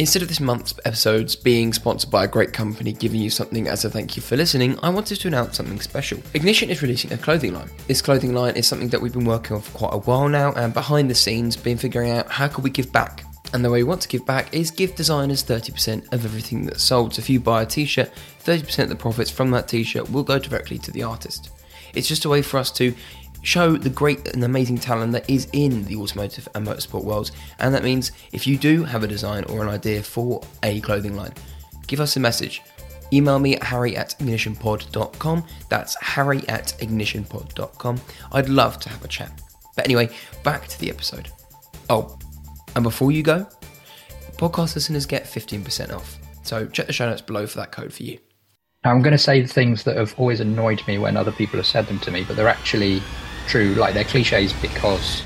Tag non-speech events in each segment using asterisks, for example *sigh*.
Instead of this month's episodes being sponsored by a great company giving you something as a thank you for listening, I wanted to announce something special. Ignition is releasing a clothing line. This clothing line is something that we've been working on for quite a while now, and behind the scenes, been figuring out how can we give back. And the way we want to give back is give designers 30% of everything that's sold. So if you buy a t shirt, 30% of the profits from that t shirt will go directly to the artist. It's just a way for us to show the great and amazing talent that is in the automotive and motorsport worlds. And that means if you do have a design or an idea for a clothing line, give us a message. Email me at harry at ignitionpod.com. That's harry at ignitionpod.com. I'd love to have a chat. But anyway, back to the episode. Oh, and before you go, podcast listeners get 15% off. So check the show notes below for that code for you. I'm going to say the things that have always annoyed me when other people have said them to me, but they're actually true. Like they're cliches because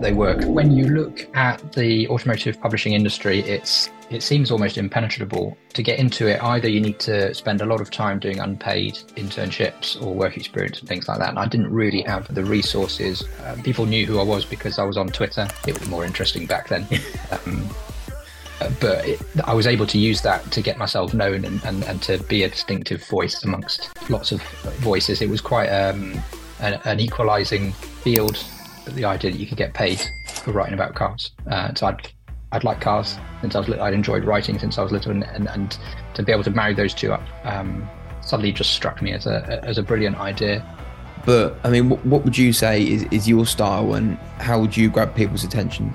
they work. When you look at the automotive publishing industry, it's it seems almost impenetrable. To get into it, either you need to spend a lot of time doing unpaid internships or work experience and things like that. And I didn't really have the resources. Um, people knew who I was because I was on Twitter. It was more interesting back then. *laughs* um, but it, I was able to use that to get myself known and, and, and to be a distinctive voice amongst lots of voices. It was quite um, an, an equalizing field. The idea that you could get paid for writing about cars. Uh, so I'd I'd like cars since I was little. I'd enjoyed writing since I was little, and, and, and to be able to marry those two up um, suddenly just struck me as a as a brilliant idea. But I mean, what, what would you say is, is your style, and how would you grab people's attention?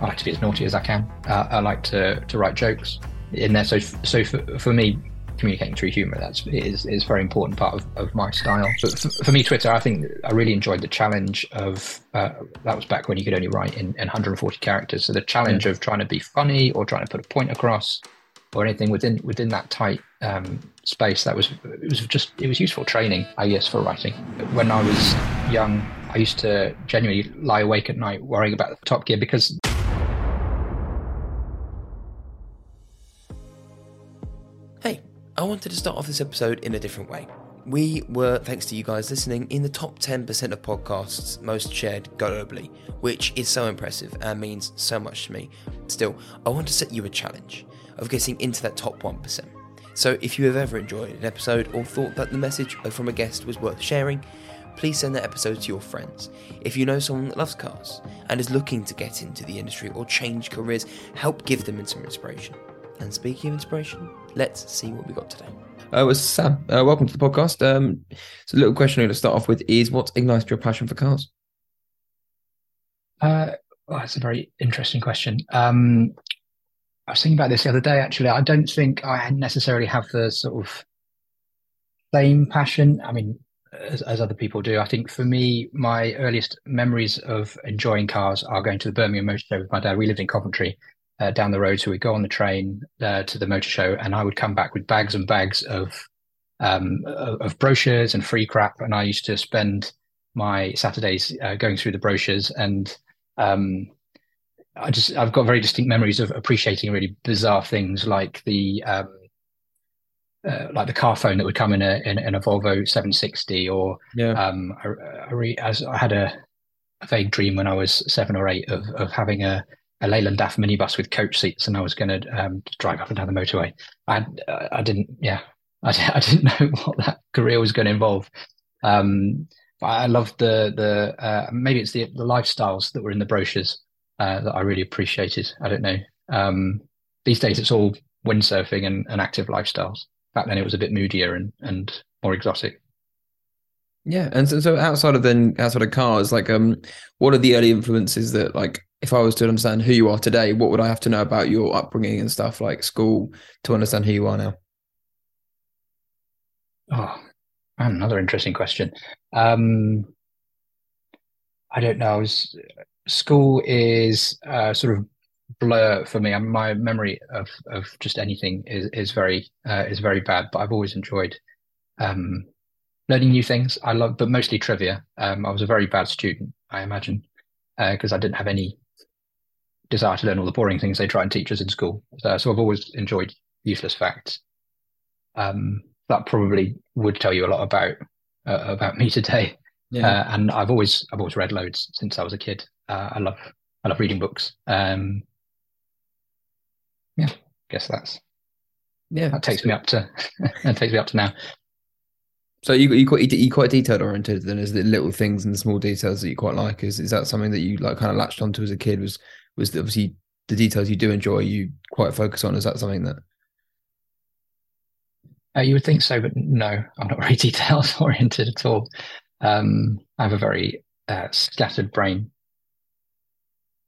I like to be as naughty as I can. Uh, I like to to write jokes in there. So so for, for me, communicating through humor that's is is a very important part of, of my style. But for, for, me twitter i think i really enjoyed the challenge of uh, that was back when you could only write in, in 140 characters. So the challenge yeah. of trying to be funny or trying to put a point across or anything within within that tight um, space that was it was just it was useful training i guess for writing. When i was young i used to genuinely lie awake at night worrying about the top gear because I wanted to start off this episode in a different way. We were, thanks to you guys listening, in the top 10% of podcasts most shared globally, which is so impressive and means so much to me. Still, I want to set you a challenge of getting into that top 1%. So if you have ever enjoyed an episode or thought that the message from a guest was worth sharing, please send that episode to your friends. If you know someone that loves cars and is looking to get into the industry or change careers, help give them some inspiration. And speaking of inspiration, let's see what we got today. Uh, well, Sam, uh, welcome to the podcast. Um, so, a little question I'm going to start off with is what ignites your passion for cars? Uh, well, that's a very interesting question. Um, I was thinking about this the other day, actually. I don't think I necessarily have the sort of same passion. I mean, as, as, other people do. I think for me, my earliest memories of enjoying cars are going to the Birmingham Motor Show with my dad. We lived in Coventry, uh, down the road. So we'd go on the train uh, to the motor show, and I would come back with bags and bags of um, of brochures and free crap. And I used to spend my Saturdays uh, going through the brochures, and um, I just I've got very distinct memories of appreciating really bizarre things like the um, uh, like the car phone that would come in a in, in a Volvo 760, or yeah. um, I, I, re, as I had a, a, vague dream when I was seven or eight of of having a a Leyland DAF minibus with coach seats, and I was going to um, drive up and down the motorway. I I didn't, yeah, *laughs* I, I didn't know *laughs* what that career was going to involve. Um, I loved the the uh, maybe it's the the lifestyles that were in the brochures uh, that I really appreciated. I don't know. Um, these days, it's all windsurfing and, and active lifestyles. Back then, it was a bit moodier and and more exotic. Yeah, and so, so outside of then outside of cars, like um, what are the early influences that like if I was to understand who you are today, what would I have to know about your upbringing and stuff like school to understand who you are now? Oh, another interesting question. Um, I don't know. Was, school is uh, sort of blur for me. My memory of of just anything is is very uh, is very bad. But I've always enjoyed um, learning new things. I love, but mostly trivia. Um, I was a very bad student, I imagine, because uh, I didn't have any desire to learn all the boring things they try and teach us in school. So, so I've always enjoyed useless facts. Um, that probably would tell you a lot about uh, about me today. Yeah. Uh, and I've always I've always read loads since I was a kid. Uh, I love I love reading books. Um, yeah. guess that's yeah. That takes me up to *laughs* that takes me up to now. So you you quite you quite detailed oriented. Then is the little things and the small details that you quite like? Is is that something that you like kind of latched onto as a kid? Was was obviously the details you do enjoy? You quite focus on? Is that something that? Uh, you would think so, but no, I'm not *laughs* very details oriented at all. Um, I have a very uh, scattered brain,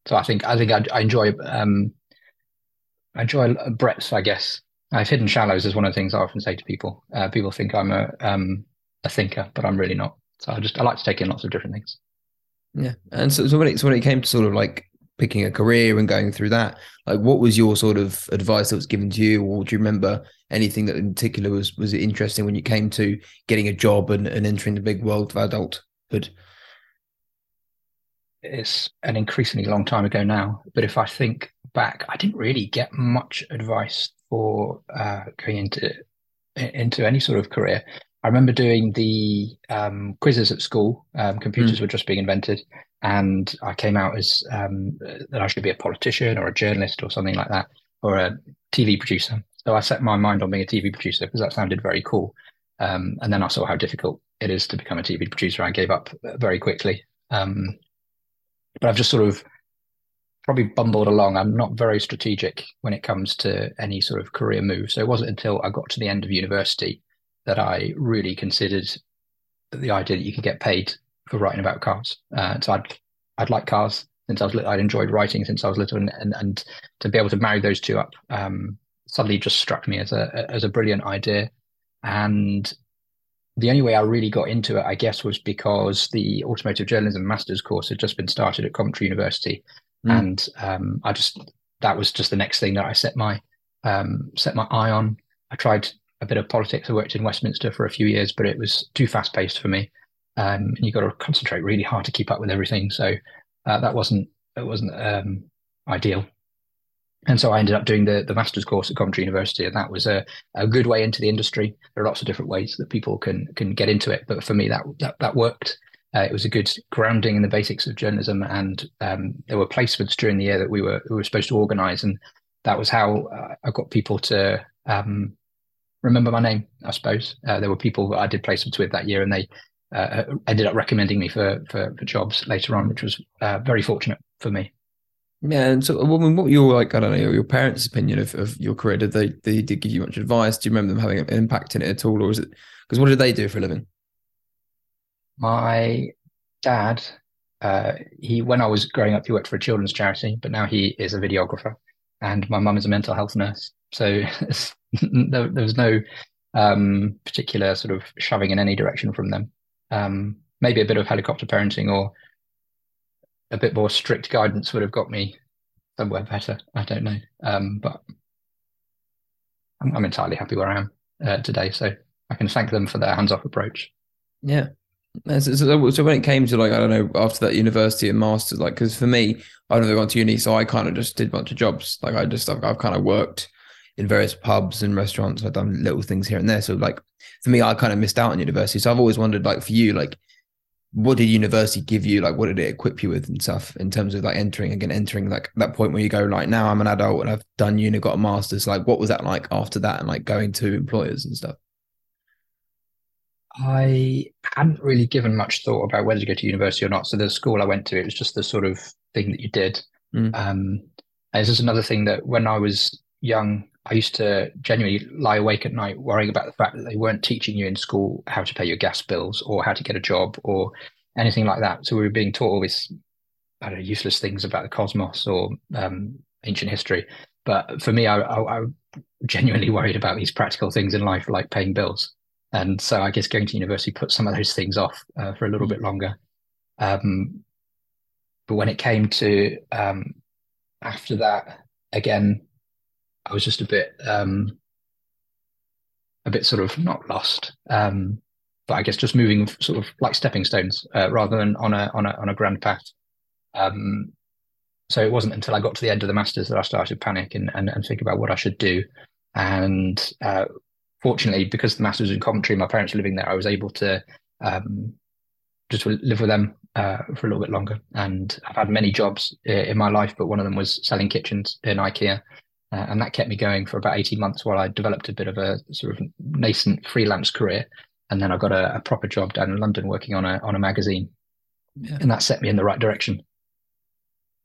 so I think I think I, I enjoy um, I enjoy breadth, I guess. I've hidden shallows as one of the things I often say to people. Uh, people think I'm a um, a thinker, but I'm really not. So I just I like to take in lots of different things. Yeah, and so, so when it so when it came to sort of like picking a career and going through that, like what was your sort of advice that was given to you, or do you remember anything that in particular was was interesting when you came to getting a job and, and entering the big world of adulthood? It's an increasingly long time ago now, but if I think back, I didn't really get much advice for uh, going into into any sort of career. I remember doing the um, quizzes at school. Um, computers mm. were just being invented, and I came out as um, that I should be a politician or a journalist or something like that, or a TV producer. So I set my mind on being a TV producer because that sounded very cool. Um, and then I saw how difficult it is to become a TV producer. I gave up very quickly. Um, but I've just sort of probably bumbled along. I'm not very strategic when it comes to any sort of career move. So it wasn't until I got to the end of university that I really considered the idea that you could get paid for writing about cars. Uh, so I'd I'd like cars since I was little. I'd enjoyed writing since I was little, and and, and to be able to marry those two up um, suddenly just struck me as a as a brilliant idea. And the only way I really got into it, I guess, was because the automotive journalism master's course had just been started at Coventry University, Mm. And um, I just that was just the next thing that I set my um, set my eye on. I tried a bit of politics. I worked in Westminster for a few years, but it was too fast paced for me. Um, and you've got to concentrate really hard to keep up with everything. So uh, that wasn't it wasn't um, ideal. And so I ended up doing the the master's course at Coventry University, and that was a, a good way into the industry. There are lots of different ways that people can can get into it, but for me that that, that worked. Uh, it was a good grounding in the basics of journalism, and um, there were placements during the year that we were we were supposed to organise, and that was how uh, I got people to um, remember my name. I suppose uh, there were people that I did placements with that year, and they uh, ended up recommending me for, for, for jobs later on, which was uh, very fortunate for me. Yeah, and so what, what your like I don't know your parents' opinion of, of your career? Did they they did give you much advice? Do you remember them having an impact in it at all, or is it because what did they do for a living? My dad, uh, he when I was growing up, he worked for a children's charity, but now he is a videographer, and my mum is a mental health nurse. So *laughs* there, there, was no um, particular sort of shoving in any direction from them. Um, maybe a bit of helicopter parenting or a bit more strict guidance would have got me somewhere better. I don't know, um, but I'm, I'm, entirely happy where I am uh, today. So I can thank them for their hands-off approach. Yeah, so, so, when it came to like I don't know after that university and masters, like because for me I never went to uni, so I kind of just did a bunch of jobs. Like I just I've, I've kind of worked in various pubs and restaurants. I've done little things here and there. So like for me, I kind of missed out on university. So I've always wondered, like for you, like what did university give you? Like what did it equip you with and stuff in terms of like entering again, entering like that point where you go like now I'm an adult and I've done uni, got a master's. Like what was that like after that and like going to employers and stuff? I hadn't really given much thought about whether to go to university or not. So the school I went to, it was just the sort of thing that you did. Mm. Um, and this is another thing that when I was young, I used to genuinely lie awake at night worrying about the fact that they weren't teaching you in school how to pay your gas bills or how to get a job or anything like that. So we were being taught all this, I don't know, useless things about the cosmos or um, ancient history. But for me, I, I, I genuinely *laughs* worried about these practical things in life, like paying bills. And so I guess going to university put some of those things off uh, for a little mm. bit longer. Um, but when it came to um, after that, again, I was just a bit, um, a bit sort of not lost, um, but I guess just moving sort of like stepping stones uh, rather than on a on a on a grand path. Um, so it wasn't until I got to the end of the masters that I started panic and and, and think about what I should do. And uh, fortunately, because the master's in Coventry, my parents were living there, I was able to um, just live with them uh, for a little bit longer. And I've had many jobs in my life, but one of them was selling kitchens in IKEA. Uh, and that kept me going for about 18 months while I developed a bit of a sort of nascent freelance career. And then I got a, a proper job down in London working on a on a magazine, yeah. and that set me in the right direction.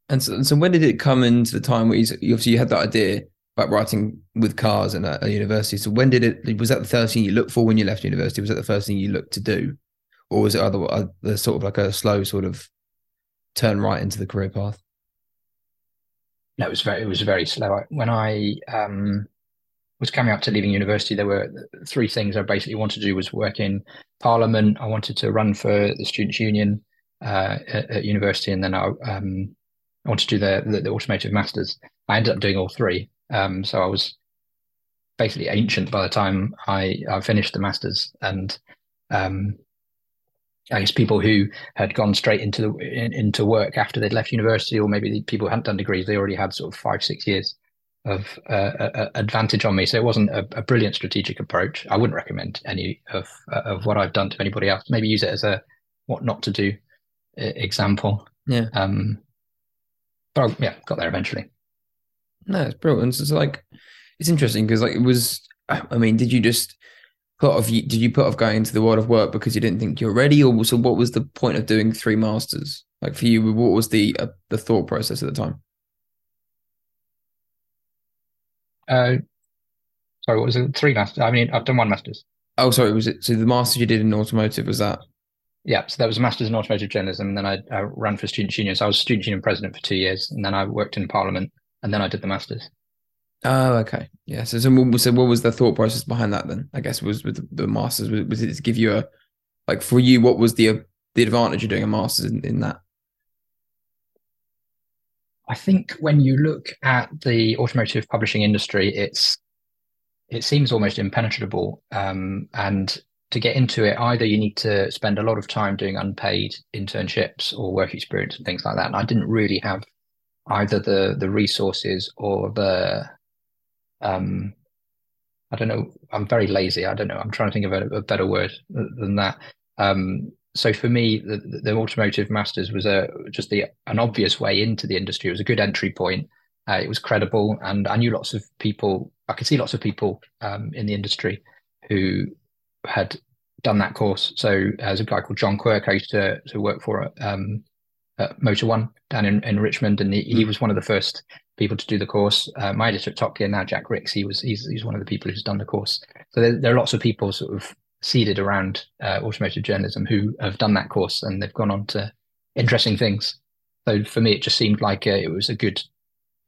And so, so when did it come into the time where you, obviously you had that idea about writing with cars and at, university? So when did it? Was that the first thing you looked for when you left university? Was that the first thing you looked to do, or was it other the sort of like a slow sort of turn right into the career path? No, it was very it was very slow. When I um, was coming up to leaving university, there were three things I basically wanted to do: was work in Parliament. I wanted to run for the Students' Union uh, at, at, university, and then I um, I wanted to do the, the, the automotive masters. I ended up doing all three, um, so I was basically ancient by the time I, I finished the masters, and um, I guess people who had gone straight into the in, into work after they'd left university, or maybe people who hadn't done degrees, they already had sort of five six years of uh, advantage on me. So it wasn't a, a, brilliant strategic approach. I wouldn't recommend any of uh, of what I've done to anybody else. Maybe use it as a what not to do example. Yeah. Um. But I, yeah, got there eventually. No, it's brilliant. It's like it's interesting because like it was. I mean, did you just put off? Did you put off going into the world of work because you didn't think you're ready, or so? What was the point of doing three masters? Like for you, what was the uh, the thought process at the time? Uh, sorry, what was it? Three masters. I mean, I've done one masters. Oh, sorry. Was it so the masters you did in automotive? Was that? Yeah, so that was a master's in automotive journalism. And then I, I ran for Students' Union. So I was Students' Union president for two years, and then I worked in Parliament, and then I did the masters. Oh, okay. Yeah. So, so, so what was the thought process behind that then? I guess was with the, masters. Was, was, it to give you a like for you? What was the the advantage of doing a masters in, in that? I think when you look at the automotive publishing industry, it's it seems almost impenetrable. Um, and to get into it, either you need to spend a lot of time doing unpaid internships or work experience and things like that. And I didn't really have either the the resources or the um, I don't know. I'm very lazy. I don't know. I'm trying to think of a, a better word than that. Um, so for me, the, the, automotive masters was a just the an obvious way into the industry. It was a good entry point. Uh, it was credible, and I knew lots of people. I could see lots of people um, in the industry who had done that course. So there's a guy called John Quirk I used to to work for um, at Motor1 down in, in Richmond, and he, he hmm. was one of the first people to do the course. Uh, my editor at Top Gear now, Jack Rix, he was he's, he's one of the people who's done the course. So there, there are lots of people sort of seeded around uh, automotive journalism who have done that course and they've gone on to interesting things. So for me, it just seemed like uh, it was a good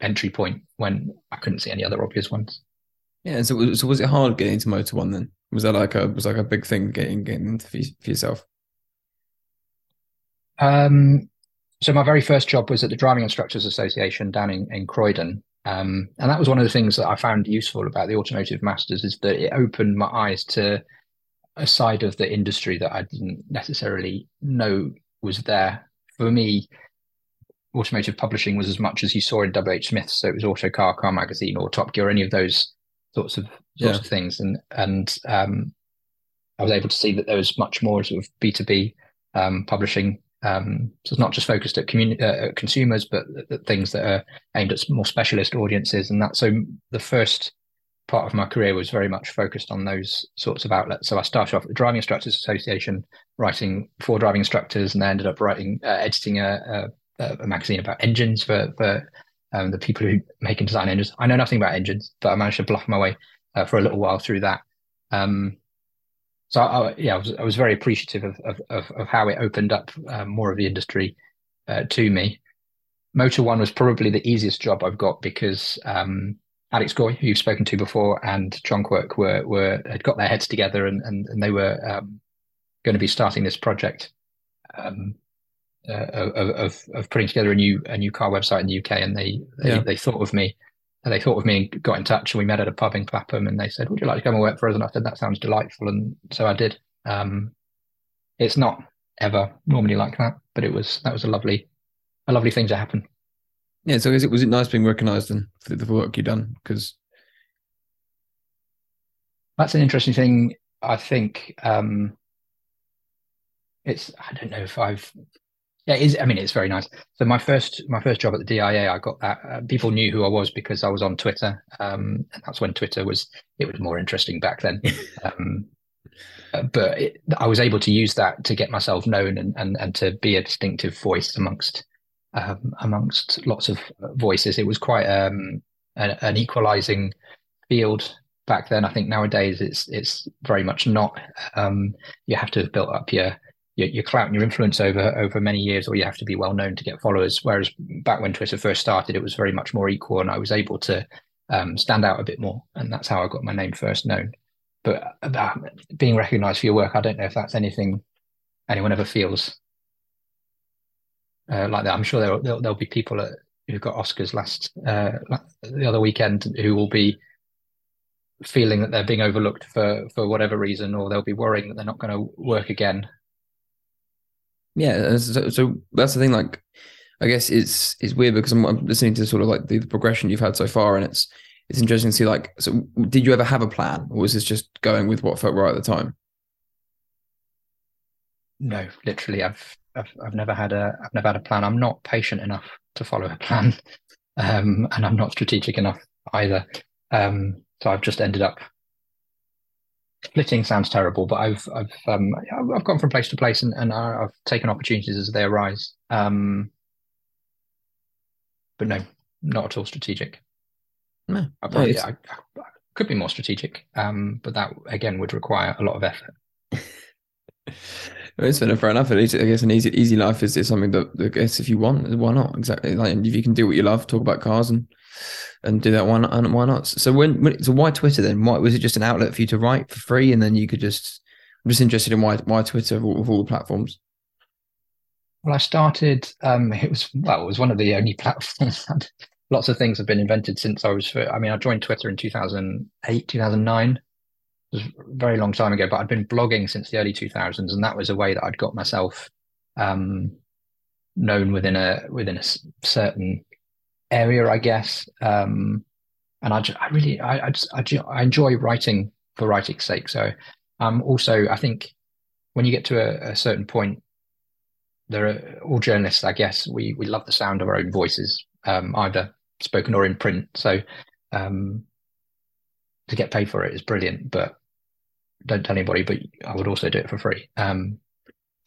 entry point when I couldn't see any other obvious ones. Yeah. So, so was it hard getting into Motor1 then? Was that like a was like a big thing getting getting into for, for yourself? Um. So my very first job was at the Driving Instructors Association down in, in Croydon. Um, and that was one of the things that I found useful about the Automotive Masters is that it opened my eyes to a side of the industry that I didn't necessarily know was there. For me, automotive publishing was as much as you saw in WH Smith. So it was Autocar, Car Magazine, or Top Gear, any of those sorts of sorts yeah. of things. And and um, I was able to see that there was much more sort of B two B um, publishing. Um, so it's not just focused at, uh, consumers, but at things that are aimed at more specialist audiences. And that so the first part of my career was very much focused on those sorts of outlets. So I started off at the Driving Instructors Association, writing for driving instructors, and I ended up writing, uh, editing a, a, a, magazine about engines for for um, the people who make and design engines. I know nothing about engines, but I managed to bluff my way uh, for a little while through that. Um, so I, yeah, I was, I was very appreciative of, of, of, of how it opened up um, more of the industry uh, to me. Motor1 was probably the easiest job I've got because um, Alex Goy, who you've spoken to before, and John Quirk were were had got their heads together and and, and they were um, going to be starting this project um, uh, of, of of putting together a new a new car website in the UK, and they they, yeah. they thought of me. And they thought of me and got in touch, and we met at a pub in Clapham. And they said, "Would you like to come and work for us?" And I said, "That sounds delightful." And so I did. Um, it's not ever normally like that, but it was that was a lovely a lovely thing to happen. Yeah, so is it was it nice being recognised and for the work you've done? Because that's an interesting thing. I think um, it's I don't know if I've Yeah, it is. I mean, it's very nice. So my first my first job at the DIA, I got that. Uh, people knew who I was because I was on Twitter, um, and that's when Twitter was it was more interesting back then. *laughs* um, uh, but it, I was able to use that to get myself known and and, and to be a distinctive voice amongst um, amongst lots of voices. It was quite um, an, an equalizing field back then. I think nowadays it's it's very much not. Um, you have to have built up your, your your clout and your influence over over many years, or you have to be well known to get followers. Whereas back when Twitter first started, it was very much more equal, and I was able to um, stand out a bit more, and that's how I got my name first known. But about being recognised for your work, I don't know if that's anything anyone ever feels uh, like that. I'm sure there'll, there'll, there'll be people at, who got Oscars last uh, the other weekend who will be feeling that they're being overlooked for for whatever reason, or they'll be worrying that they're not going to work again. Yeah, so, so, that's the thing. Like, I guess it's it's weird because I'm, I'm listening to sort of like the, the, progression you've had so far, and it's it's interesting to see. Like, so did you ever have a plan, or was this just going with what felt right at the time? No, literally, I've I've, I've never had a I've never had a plan. I'm not patient enough to follow a plan, *laughs* um, and I'm not strategic enough either. Um, so I've just ended up splitting. Sounds terrible, but I've I've um, I've gone from place to place, and, and I've taken opportunities as they arise. Um, but no, not at all strategic. No, I, probably, no, I, I could be more strategic, um, but that again would require a lot of effort. It's fair, fair enough. I guess an easy easy life is, is something that I guess if you want, why not? Exactly. Like if you can do what you love, talk about cars and and do that, why not? And why not? So when, when so why Twitter then? Why was it just an outlet for you to write for free, and then you could just? I'm just interested in why why Twitter of all, of all the platforms. Well, I started. Um, *laughs* it was well, it was one of the only *laughs* platforms lots of things have been invented since I was. I mean, I joined Twitter in 2008, 2009 It was a very long time ago, but I'd been blogging since the early 2000s, and that was a way that I'd got myself um, known within a within a certain area, I guess. Um, and I, I really, I, I, just, I, I enjoy writing for writing's sake. So, um, also, I think when you get to a, a certain point, there are all journalists, I guess, we we love the sound of our own voices, um, either spoken or in print. So, um, to get paid for it is brilliant, but don't tell anybody, but I would also do it for free. Um,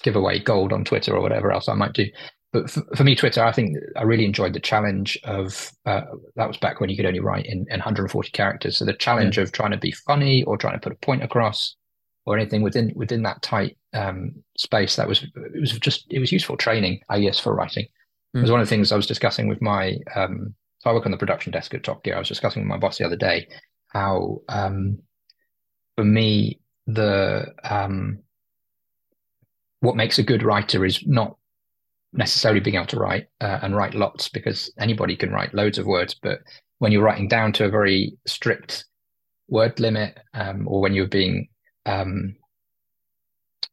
give away gold on Twitter or whatever else I might do. But for, for me, Twitter, I think I really enjoyed the challenge of uh, that was back when you could only write in, in 140 characters. So the challenge yeah. of trying to be funny or trying to put a point across or anything within within that tight um, space that was it was just it was useful training, I guess, for writing. Mm. It was hmm. one of the things I was discussing with my um, so I work on the production desk at Top Gear. I was discussing with my boss the other day how um, for me the um, what makes a good writer is not necessarily being able to write uh, and write lots because anybody can write loads of words but when you're writing down to a very strict word limit um, or when you're being um,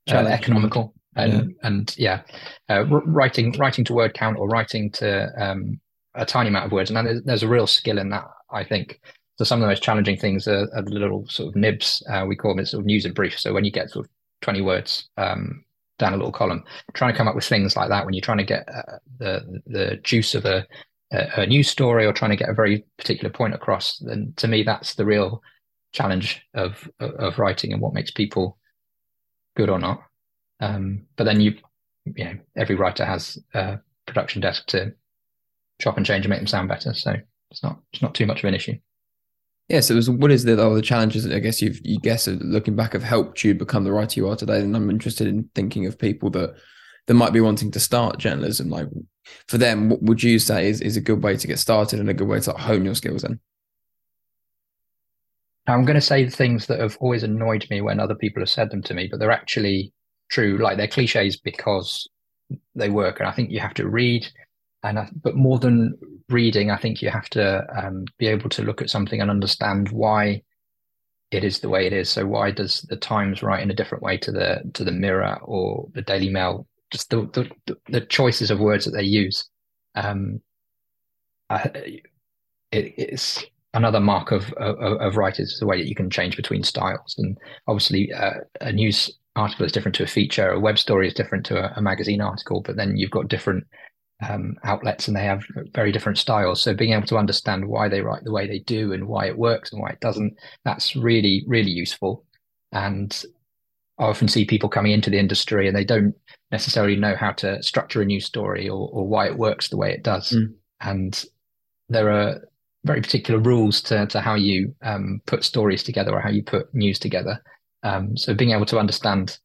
uh, economical and yeah. and yeah uh, writing writing to word count or writing to um, a tiny amount of words and there's, there's a real skill in that i think so some of the most challenging things are, are the little sort of nibs. Uh, we call them sort of news and brief. So when you get sort of 20 words um, down a little column, trying to come up with things like that when you're trying to get uh, the the juice of a, a, a news story or trying to get a very particular point across, then to me that's the real challenge of of writing and what makes people good or not. Um, but then you, you know, every writer has a production desk to chop and change and make them sound better. So it's not it's not too much of an issue. Yeah, so was, what is the the challenges that I guess you've you guess looking back have helped you become the writer you are today? And I'm interested in thinking of people that that might be wanting to start journalism. Like for them, what would you say is, is a good way to get started and a good way to hone your skills in? I'm going to say the things that have always annoyed me when other people have said them to me, but they're actually true. Like they're cliches because they work. And I think you have to read, and I, but more than reading, I think you have to um, be able to look at something and understand why it is the way it is. So why does the Times write in a different way to the to the Mirror or the Daily Mail? Just the the, the choices of words that they use. Um, I, it, it's another mark of, of, of writers the way that you can change between styles and obviously uh, a news article is different to a feature. A web story is different to a, a magazine article. But then you've got different um, outlets and they have very different styles. So being able to understand why they write the way they do and why it works and why it doesn't, that's really, really useful. And I often see people coming into the industry and they don't necessarily know how to structure a news story or, or why it works the way it does. Mm. And there are very particular rules to, to how you um, put stories together or how you put news together. Um, so being able to understand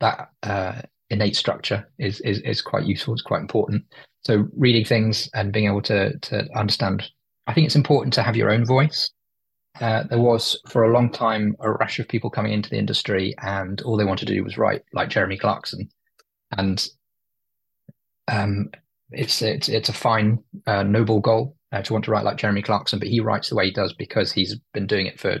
that uh, innate structure is, is is quite useful. It's quite important. So reading things and being able to to understand. I think it's important to have your own voice. Uh, there was for a long time a rush of people coming into the industry, and all they wanted to do was write like Jeremy Clarkson, and um, it's it's it's a fine, uh, noble goal uh, to want to write like Jeremy Clarkson, but he writes the way he does because he's been doing it for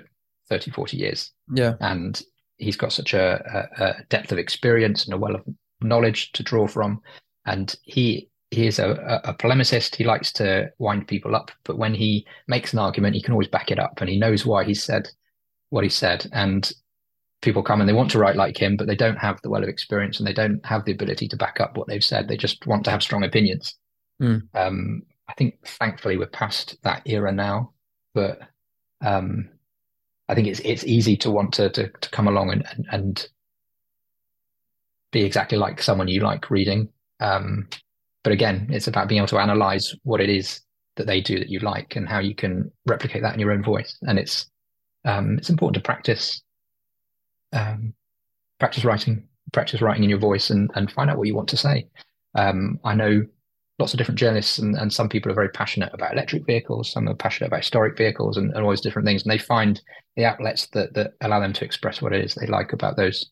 30, 40 years. Yeah, and he's got such a, a, a depth of experience and a well of knowledge to draw from, and he he is a, a, polemicist. He likes to wind people up, but when he makes an argument, he can always back it up, and he knows why he said what he said. And people come and they want to write like him, but they don't have the well of experience and they don't have the ability to back up what they've said. They just want to have strong opinions. Mm. Um, I think, thankfully, we're past that era now, but um, I think it's it's easy to want to to, to come along and, and, and be exactly like someone you like reading. Um, but again, it's about being able to analyze what it is that they do that you like and how you can replicate that in your own voice. And it's um, it's important to practice um, practice writing, practice writing in your voice, and and find out what you want to say. Um, I know lots of different journalists, and, and some people are very passionate about electric vehicles, some are passionate about historic vehicles, and, and all those different things. And they find the outlets that that allow them to express what it is they like about those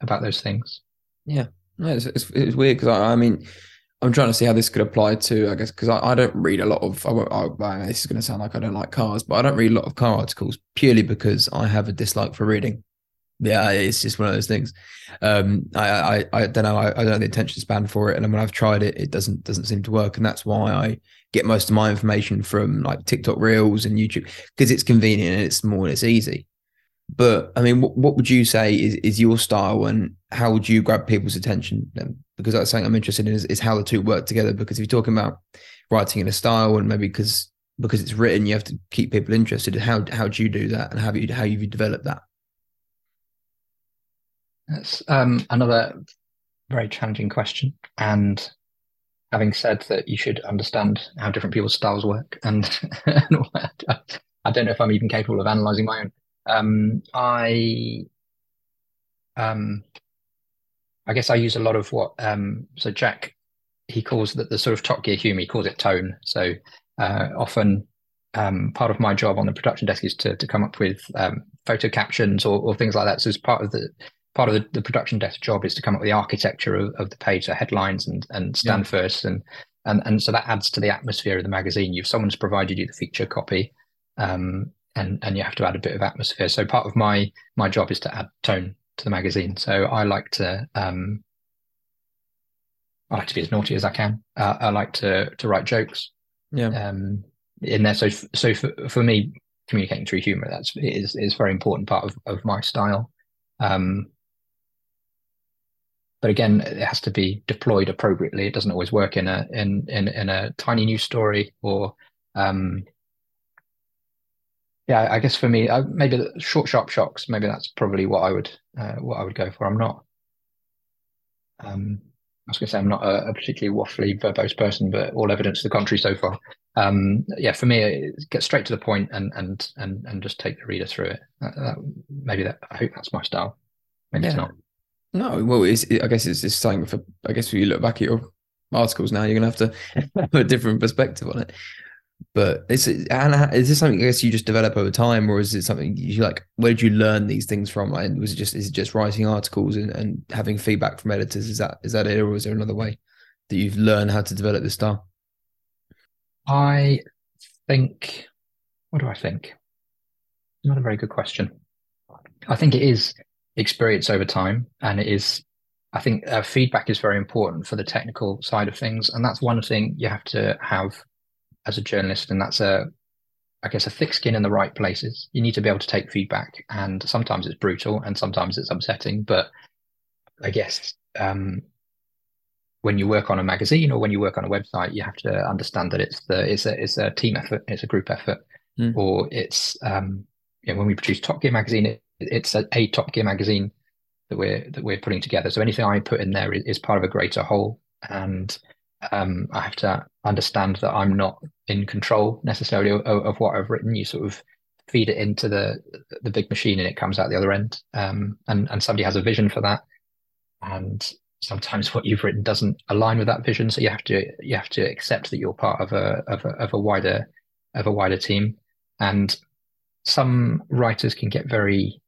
about those things. Yeah, no, it's, it's, it's weird because I, I mean I'm trying to see how this could apply to, I guess, because I, I, don't read a lot of. I, I, this is going to sound like I don't like cars, but I don't read a lot of car articles purely because I have a dislike for reading. Yeah, it's just one of those things. Um, I, I, I don't know. I, I don't have the attention span for it, and when I've tried it, it doesn't doesn't seem to work, and that's why I get most of my information from like TikTok Reels and YouTube because it's convenient and it's small and it's easy. But I mean, what, what would you say is, is your style, and how would you grab people's attention? Then? Because that's something I'm interested in is, is how the two work together. Because if you're talking about writing in a style, and maybe because because it's written, you have to keep people interested. How how do you do that, and how you how you develop that? That's um, another very challenging question. And having said that, you should understand how different people's styles work, and, *laughs* and I don't know if I'm even capable of analyzing my own. Um, I um, I guess I use a lot of what um, so Jack he calls that the sort of top gear humor. He calls it tone. So uh, often um, part of my job on the production desk is to to come up with um, photo captions or, or, things like that. So as part of the part of the, the, production desk job is to come up with the architecture of, of the page, the headlines and and stand yeah. first, and and and so that adds to the atmosphere of the magazine. You've someone's provided you the feature copy, um, and and you have to add a bit of atmosphere. So part of my my job is to add tone to the magazine. So I like to um, I like to be as naughty as I can. Uh, I like to to write jokes. Yeah. Um, in there, so so for, for me, communicating through humor that's is is very important part of of my style. Um, but again, it has to be deployed appropriately. It doesn't always work in a in in in a tiny news story or um, yeah, I guess for me, uh, maybe short, sharp shocks. Maybe that's probably what I would uh, what I would go for. I'm not. Um, I was going to say I'm not a, a, particularly waffly, verbose person, but all evidence to the contrary so far. Um, yeah, for me, get straight to the point and and and and just take the reader through it. That, that, maybe that I hope that's my style. Maybe yeah. it's not. No, well, it's, I guess it's just something for. I guess when you look back at your articles now, you're going to have to *laughs* have a different perspective on it. But is and is this something I guess you just develop over time, or is it something you like? Where did you learn these things from? Like, was it just is it just writing articles and, and having feedback from editors? Is that is that it, or is there another way that you've learned how to develop this style? I think. What do I think? Not a very good question. I think it is experience over time, and it is. I think uh, feedback is very important for the technical side of things, and that's one thing you have to have as a journalist, and that's a I guess a thick skin in the right places. You need to be able to take feedback, and sometimes it's brutal, and sometimes it's upsetting. But I guess um, when you work on a magazine or when you work on a website, you have to understand that it's the it's a it's a team effort, it's a group effort, mm. or it's um, you know, when we produce Top Gear magazine, it, it's a, a, Top Gear magazine that we're that we're putting together. So anything I put in there is, is part of a greater whole, and um, I have to understand that I'm not in control necessarily of, of, what I've written. You sort of feed it into the the big machine, and it comes out the other end. Um, and and somebody has a vision for that, and sometimes what you've written doesn't align with that vision. So you have to you have to accept that you're part of a of a, of a wider of a wider team. And some writers can get very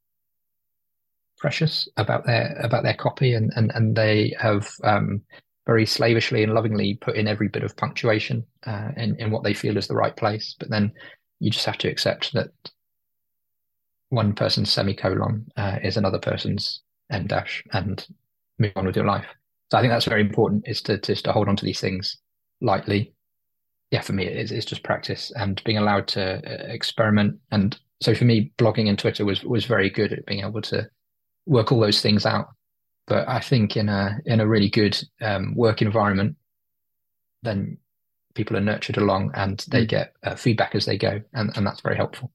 precious about their about their copy, and and and they have um, very slavishly and lovingly put in every bit of punctuation uh, in in what they feel is the right place. But then you just have to accept that one person's semicolon uh, is another person's en dash, and move on with your life. So I think that's very important is to just to hold on to these things lightly. Yeah, for me, it's, it's just practice and being allowed to uh, experiment. And so for me, blogging and Twitter was was very good at being able to work all those things out. But I think in a in a really good um, work environment, then people are nurtured along and they mm. get uh, feedback as they go, and, and that's very helpful.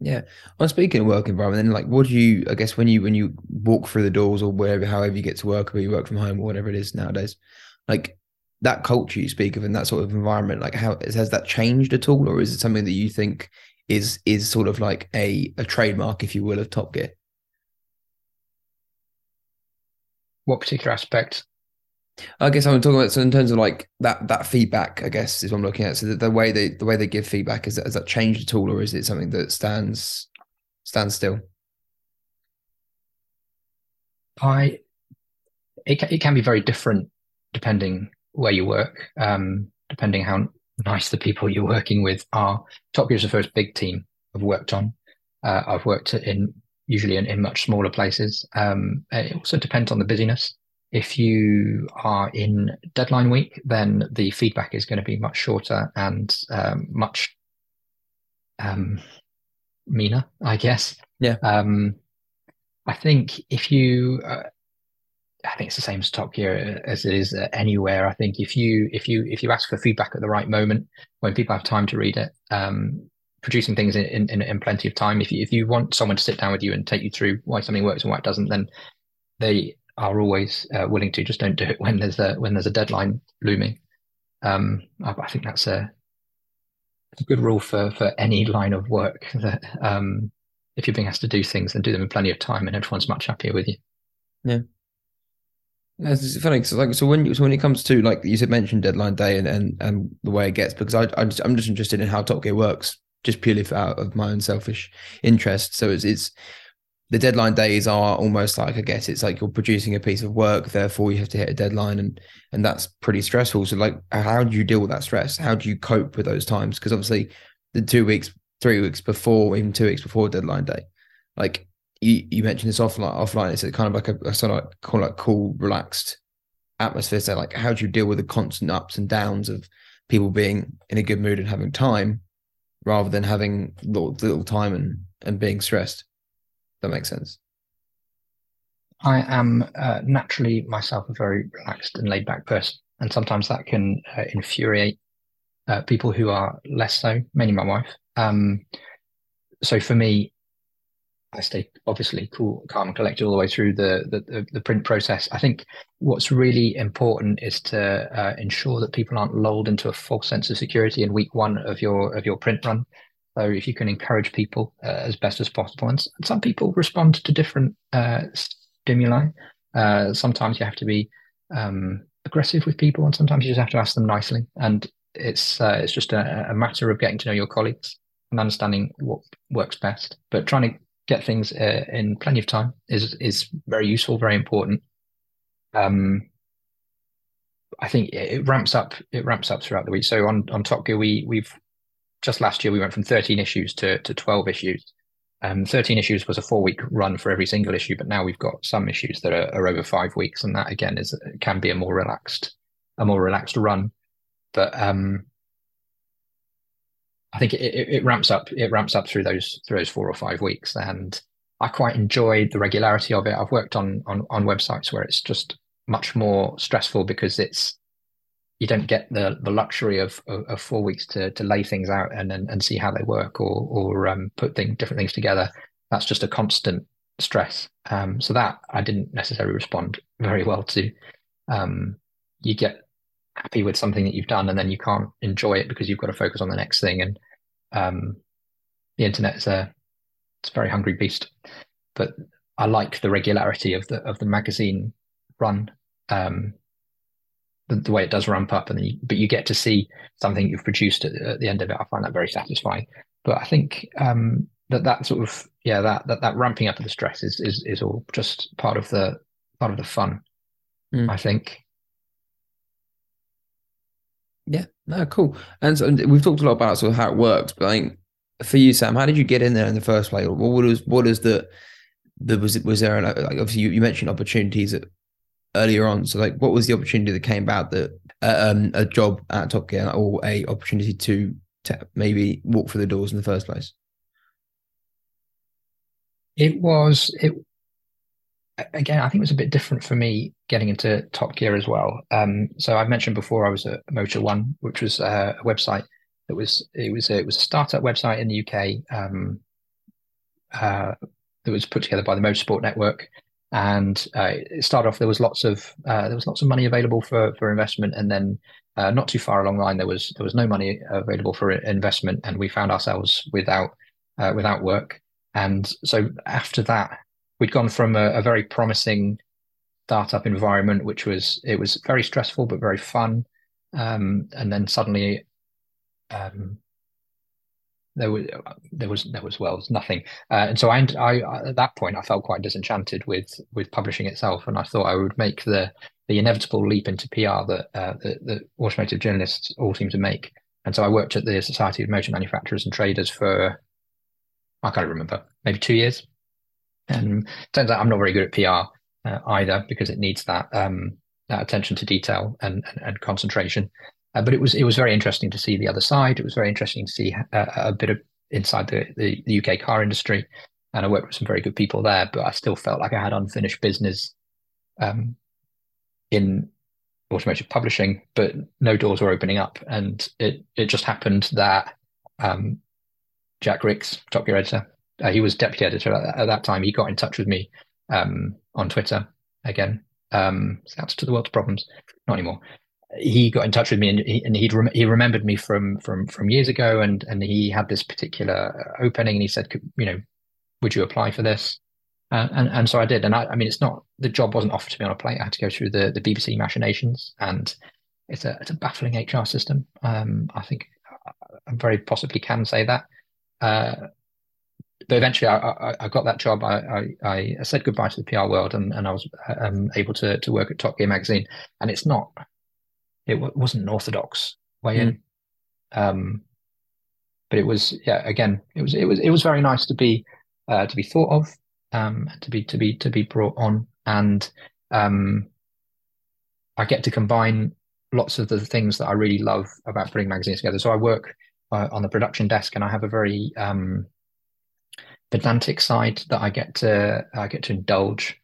Yeah. Well, speaking of work environment, then like, what do you? I guess when you when you walk through the doors or wherever, however you get to work, or you work from home or whatever it is nowadays, like that culture you speak of and that sort of environment, like how has that changed at all, or is it something that you think is is sort of like a a trademark, if you will, of Top Gear? What particular aspect? I guess I'm talking about so in terms of like that that feedback. I guess is what I'm looking at. So the, the way they the way they give feedback is that, has that changed at all, or is it something that stands stands still? I it it can be very different depending where you work, um, depending how nice the people you're working with are. Top Gear is the first big team I've worked on. Uh, I've worked in usually in, in much smaller places. Um, it also depends on the busyness. If you are in deadline week, then the feedback is going to be much shorter and um, much um, meaner, I guess. Yeah. Um, I think if you, uh, I think it's the same as Top Gear as it is anywhere. I think if you if you if you ask for feedback at the right moment when people have time to read it, um, producing things in, in, in plenty of time. If you if you want someone to sit down with you and take you through why something works and why it doesn't, then they are always uh, willing to. Just don't do it when there's a when there's a deadline looming. Um, I, I, think that's a, a, good rule for for any line of work. *laughs* That um, if you're being asked to do things, then do them in plenty of time, and everyone's much happier with you. Yeah. It's funny so like so when so when it comes to like you said mentioned deadline day and and, and the way it gets because I I'm just, I'm just interested in how Top Gear works just purely for out of my own selfish interest so it's it's the deadline days are almost like I guess it's like you're producing a piece of work, therefore you have to hit a deadline, and and that's pretty stressful. So like, how do you deal with that stress? How do you cope with those times? Because obviously, the two weeks, three weeks before, even two weeks before deadline day, like you, you mentioned this offline. Offline, it's kind of like a, a sort of like, cool, like cool, relaxed atmosphere. So like, how do you deal with the constant ups and downs of people being in a good mood and having time, rather than having little, little time and and being stressed? That makes sense. I am uh, naturally myself a very relaxed and laid back person, and sometimes that can uh, infuriate uh, people who are less so, mainly my wife. Um, so for me, I stay obviously cool, calm, and collected all the way through the, the the, print process. I think what's really important is to uh, ensure that people aren't lulled into a false sense of security in week one of your of your print run. So if you can encourage people uh, as best as possible, and some people respond to different uh, stimuli. Uh, sometimes you have to be um, aggressive with people, and sometimes you just have to ask them nicely. And it's uh, it's just a, a, matter of getting to know your colleagues and understanding what works best. But trying to get things uh, in plenty of time is is very useful, very important. Um, I think it, ramps up. It ramps up throughout the week. So on on Top Gear, we we've just last year we went from 13 issues to, to 12 issues. Um, 13 issues was a four week run for every single issue, but now we've got some issues that are, are over five weeks, and that again is can be a more relaxed, a more relaxed run. But um, I think it, it, ramps up. It ramps up through those through those four or five weeks, and I quite enjoy the regularity of it. I've worked on on on websites where it's just much more stressful because it's you don't get the the luxury of of, of four weeks to to lay things out and and, and see how they work or or um, put thing, different things together. That's just a constant stress. Um, so that I didn't necessarily respond very well to. Um, you get happy with something that you've done and then you can't enjoy it because you've got to focus on the next thing. And um, the internet is a it's a very hungry beast. But i like the regularity of the of the magazine run um, the, the, way it does ramp up and you, but you get to see something you've produced at, at, the end of it. I find that very satisfying. But i think um, that that sort of yeah that, that that ramping up of the stress is is is all just part of the part of the fun mm. i think yeah, no, cool. And so we've talked a lot about sort of how it works, but I think for you, Sam, how did you get in there in the first place? What was what is the the was it was there like obviously you, you mentioned opportunities earlier on. So like, what was the opportunity that came about that uh, um, a job at Top Gear or a opportunity to, to maybe walk through the doors in the first place? It was it again, I think it was a bit different for me getting into Top Gear as well. Um, so I mentioned before I was at Motor1, which was uh, a website that was it was a, it was a startup website in the UK um, uh, that was put together by the Motorsport Network. And uh, it started off. There was lots of uh, there was lots of money available for for investment, and then uh, not too far along the line there was there was no money available for investment, and we found ourselves without uh, without work. And so after that, we'd gone from a, a, very promising startup environment, which was it was very stressful but very fun, um, and then suddenly um, there was there was there was well was nothing, uh, and so I, I at that point I felt quite disenchanted with with publishing itself, and I thought I would make the the inevitable leap into PR that uh, the, the automotive journalists all seem to make, and so I worked at the Society of Motor Manufacturers and Traders for I can't remember maybe two years and turns out I'm not very good at PR uh, either because it needs that um, that attention to detail and and, and concentration. Uh, but it was it was very interesting to see the other side. It was very interesting to see a, uh, a bit of inside the, the, the UK car industry, and I worked with some very good people there. But I still felt like I had unfinished business um, in automotive publishing, but no doors were opening up, and it it just happened that um, Jack Rix, Top Gear editor, uh, he was deputy editor at, at, that time. He got in touch with me um, on Twitter again. Um, shouts to the world's problems, not anymore. He got in touch with me and he and he'd he remembered me from from from years ago and and he had this particular opening and he said, you know, would you apply for this? Uh, and and so I did. And I, I mean, it's not the job wasn't offered to me on a plate. I had to go through the the BBC machinations and it's a it's a baffling HR system. Um, I think I very possibly can say that. Uh, but eventually I, I, I, got that job. I, I, I, said goodbye to the PR world and, and I was um, able to, to work at Top Gear magazine. And it's not, it w- wasn't an orthodox way mm. in. Um, but it was, yeah, again, it was, it was, it was very nice to be, uh, to be thought of, um, to be, to be, to be brought on. And, um, I get to combine lots of the things that I really love about putting magazines together. So I work uh, on the production desk and I have a very, um, pedantic side that I get to I get to indulge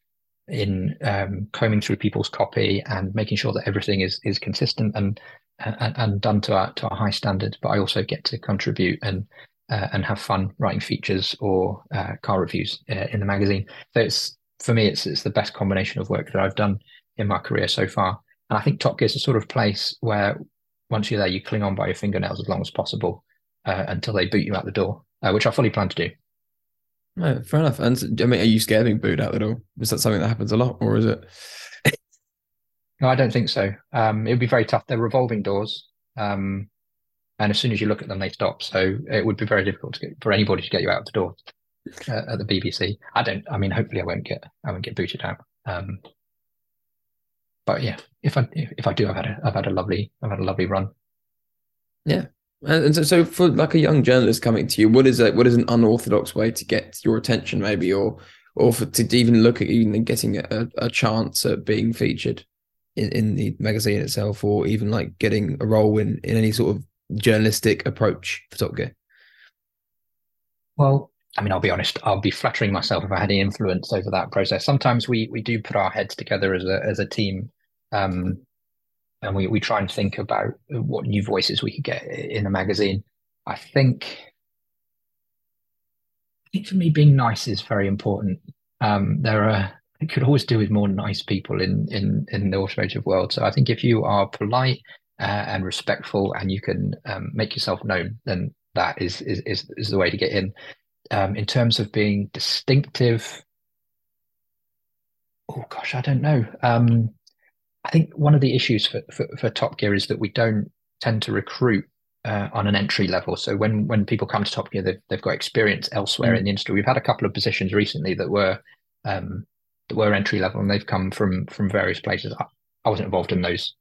in um, combing through people's copy and making sure that everything is is consistent and and, and done to a to a high standard. But I also get to contribute and uh, and have fun writing features or uh, car reviews uh, in the magazine. So it's for me, it's it's the best combination of work that I've done in my career so far. And I think Top Gear is a sort of place where once you're there, you cling on by your fingernails as long as possible uh, until they boot you out the door, uh, which I fully plan to do. No, fair enough. And I mean, are you scared of being booed out at all? Is that something that happens a lot, or is it? no, I don't think so. Um, it would be very tough. They're revolving doors, um, and as soon as you look at them, they stop. So it would be very difficult to get, for anybody to get you out the door uh, at the BBC. I don't. I mean, hopefully, I won't get. I won't get booted out. Um, but yeah, if I if I do, I've had a I've had a lovely I've had a lovely run. Yeah, and so, so for like a young journalist coming to you, what is a, what is an unorthodox way to get your attention, maybe, or or for to even look at even getting a, a chance at being featured in, in the magazine itself, or even like getting a role in in any sort of journalistic approach for Top Gear? Well, I mean, I'll be honest. I'll be flattering myself if I had any influence over that process. Sometimes we we do put our heads together as a as a team, um, and we we try and think about what new voices we could get in a magazine. I think, I think for me, being nice is very important. Um, there are you could always do with more nice people in in in the automotive world. So I think if you are polite uh, and respectful, and you can um, make yourself known, then that is is is, is the way to get in um, in terms of being distinctive. Oh gosh, I don't know. Um, I think one of the issues for, for, for, Top Gear is that we don't tend to recruit uh, on an entry level. So when when people come to Top Gear, they've, they've got experience elsewhere mm. in the industry. We've had a couple of positions recently that were um, that were entry level, and they've come from from various places. I, I, wasn't involved in those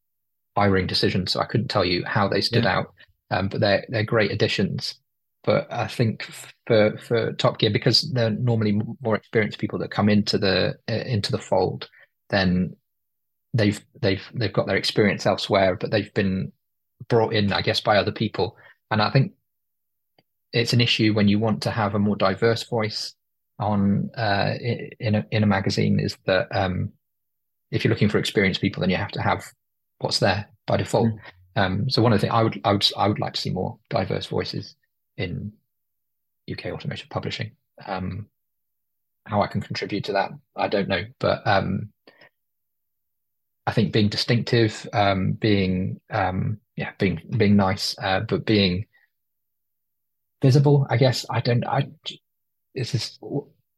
hiring decisions, so I couldn't tell you how they stood yeah. out. Um, but they're they're great additions. But I think for for Top Gear, because they're normally more experienced people that come into the uh, into the fold, then they've they've they've got their experience elsewhere, but they've been brought in, I guess, by other people. And I think it's an issue when you want to have a more diverse voice on uh, in a in a magazine. Is that um, if you're looking for experienced people, then you have to have what's there by default. Mm. Um, so one of the things I would I would I would like to see more diverse voices in UK automotive publishing. Um, how I can contribute to that, I don't know, but um, I think being distinctive, um, being um, yeah, being being nice, uh, but being visible. I guess I don't. I this is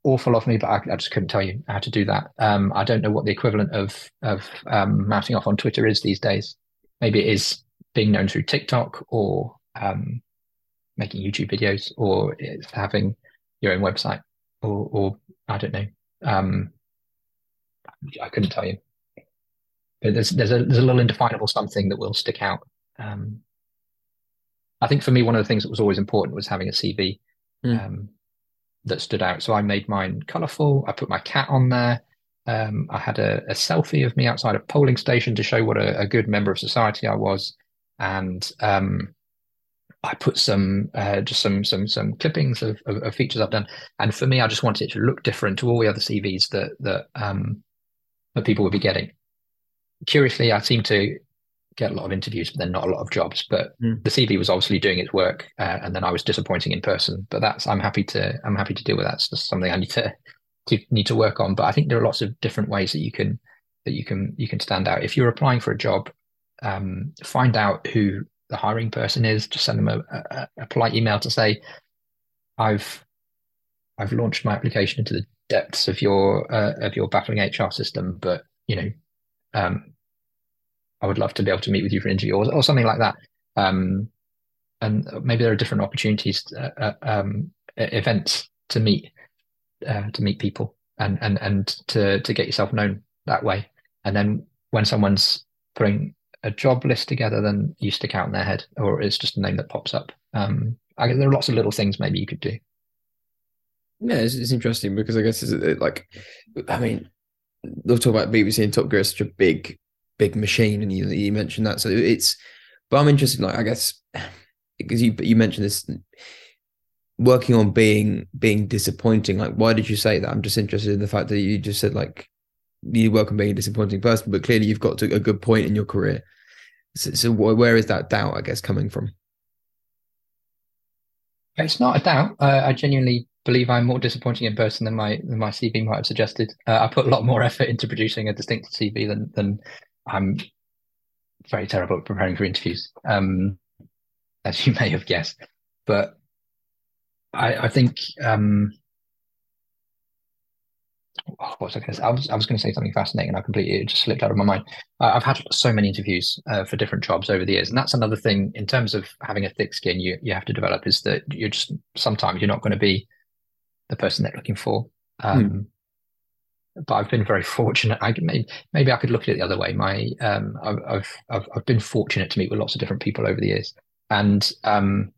awful of me, but I, I, just couldn't tell you how to do that. Um, I don't know what the equivalent of of um, mounting off on Twitter is these days. Maybe it is being known through TikTok or um, making YouTube videos or it's having your own website or, or I don't know. Um, I couldn't tell you. But there's there's a there's a little indefinable something that will stick out. Um, I think for me, one of the things that was always important was having a CV mm. um, that stood out. So I made mine colourful. I put my cat on there. Um, I had a, a, selfie of me outside a polling station to show what a, a good member of society I was, and um, I put some uh, just some some some clippings of, of, of, features I've done, and for me, I just wanted it to look different to all the other CVs that that um, that people would be getting. Curiously, I seem to get a lot of interviews, but then not a lot of jobs. But mm. the CV was obviously doing its work, uh, and then I was disappointing in person. But that's I'm happy to I'm happy to deal with that. It's just something I need to, to need to work on. But I think there are lots of different ways that you can that you can you can stand out. If you're applying for a job, um, find out who the hiring person is. Just send them a, a, a polite email to say, "I've I've launched my application into the depths of your uh, of your baffling HR system, but you know, um, I would love to be able to meet with you for an interview or, or something like that. Um, and maybe there are different opportunities, uh, uh, um, events to meet uh, to meet people and and and to to get yourself known that way. And then when someone's putting a job list together, then you stick out in their head, or it's just a name that pops up. Um, I guess there are lots of little things maybe you could do. Yeah, it's, it's interesting because I guess it's like, I mean, they'll talk about BBC and Top Gear is such a big, big machine, and you you mentioned that, so it's. But I'm interested, like I guess, *sighs* because you you mentioned this working on being being disappointing. Like, why did you say that? I'm just interested in the fact that you just said like you work on being a disappointing person, but clearly you've got to a good point in your career. So, so where is that doubt, I guess, coming from? It's not a doubt. Uh, I genuinely believe I'm more disappointing in person than my than my CV might have suggested. Uh, I put a lot more *laughs* effort into producing a distinct CV than than I'm very terrible at preparing for interviews, um, as you *laughs* may have guessed. But I, I think um, oh, what was I going to say? I was, I was going to say something fascinating and I completely just slipped out of my mind. Uh, I've had so many interviews uh, for different jobs over the years, and that's another thing in terms of having a thick skin you you have to develop is that you're just sometimes you're not going to be the person they're looking for. Um, hmm. But I've been very fortunate. I maybe, maybe I could look at it the other way. My um, I've, I've I've been fortunate to meet with lots of different people over the years, and um,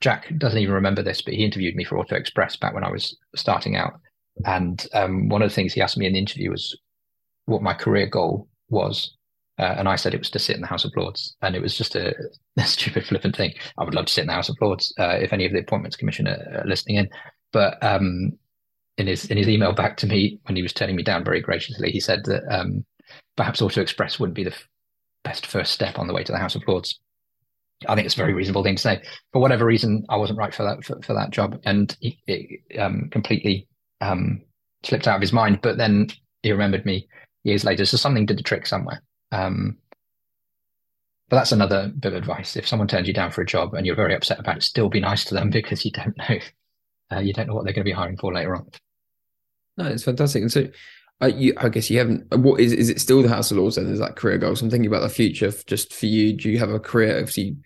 Jack doesn't even remember this, but he interviewed me for Auto Express back when I was starting out and um, one of the things he asked me in the interview was what my career goal was. Uh, and I said it was to sit in the House of Lords. And it was just a, *laughs* a stupid, flippant thing. I would love to sit in the House of Lords uh, if any of the Appointments Commission are, are listening in. But um, in his in his email back to me when he was turning me down very graciously, he said that um, perhaps Auto Express wouldn't be the f- best first step on the way to the House of Lords. I think it's a very reasonable thing to say. For whatever reason, I wasn't right for that for, for that job, and he, it um, completely um, slipped out of his mind. But then he remembered me years later, so something did the trick somewhere. Um, but that's another bit of advice. If someone turns you down for a job and you're very upset about it, still be nice to them *laughs* because you don't know uh, you don't know what they're going to be hiring for later on. No, it's fantastic. And so, uh, you, I guess you haven't. What is is it still the House of Lords? Then is that career goals? I'm thinking about the future. Just for you, do you have a career? Obviously,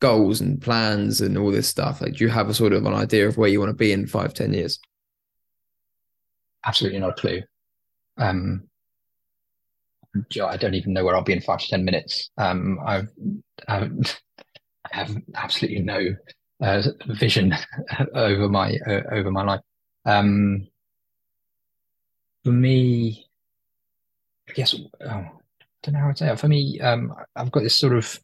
goals and plans and all this stuff. Like, do you have a sort of an idea of where you want to be in five, ten years? Absolutely not a clue. Um, I don't even know where I'll be in five to ten minutes. Um, I've, I've *laughs* I have absolutely no uh, vision *laughs* over my uh, over my life. Um, for me, I guess oh, I don't know how to say it. For me, um, I've got this sort of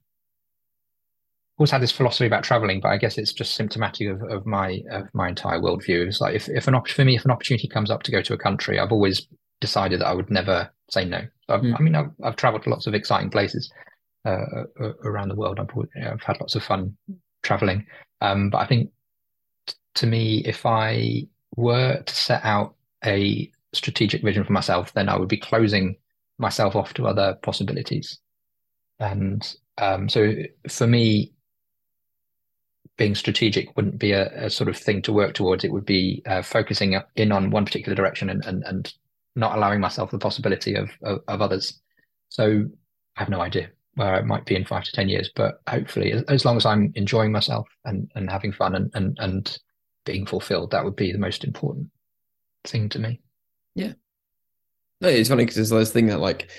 always had this philosophy about traveling, but I guess it's just symptomatic of, of my of my entire worldview. It's like if, if an op- for me, if an opportunity comes up to go to a country, I've always decided that I would never say no. Mm. I mean, I've, I've traveled to lots of exciting places uh, around the world. I've, I've, had lots of fun traveling. Um, but I think t- to me, if I were to set out a strategic vision for myself, then I would be closing myself off to other possibilities. And um, so for me, being strategic wouldn't be a, a, sort of thing to work towards. It would be uh, focusing in on one particular direction and, and, and not allowing myself the possibility of, of, of others. So I have no idea where I might be in five to ten years, but hopefully, as, long as I'm enjoying myself and, and having fun and, and and being fulfilled, that would be the most important thing to me. Yeah, no, it's funny because there's this thing that like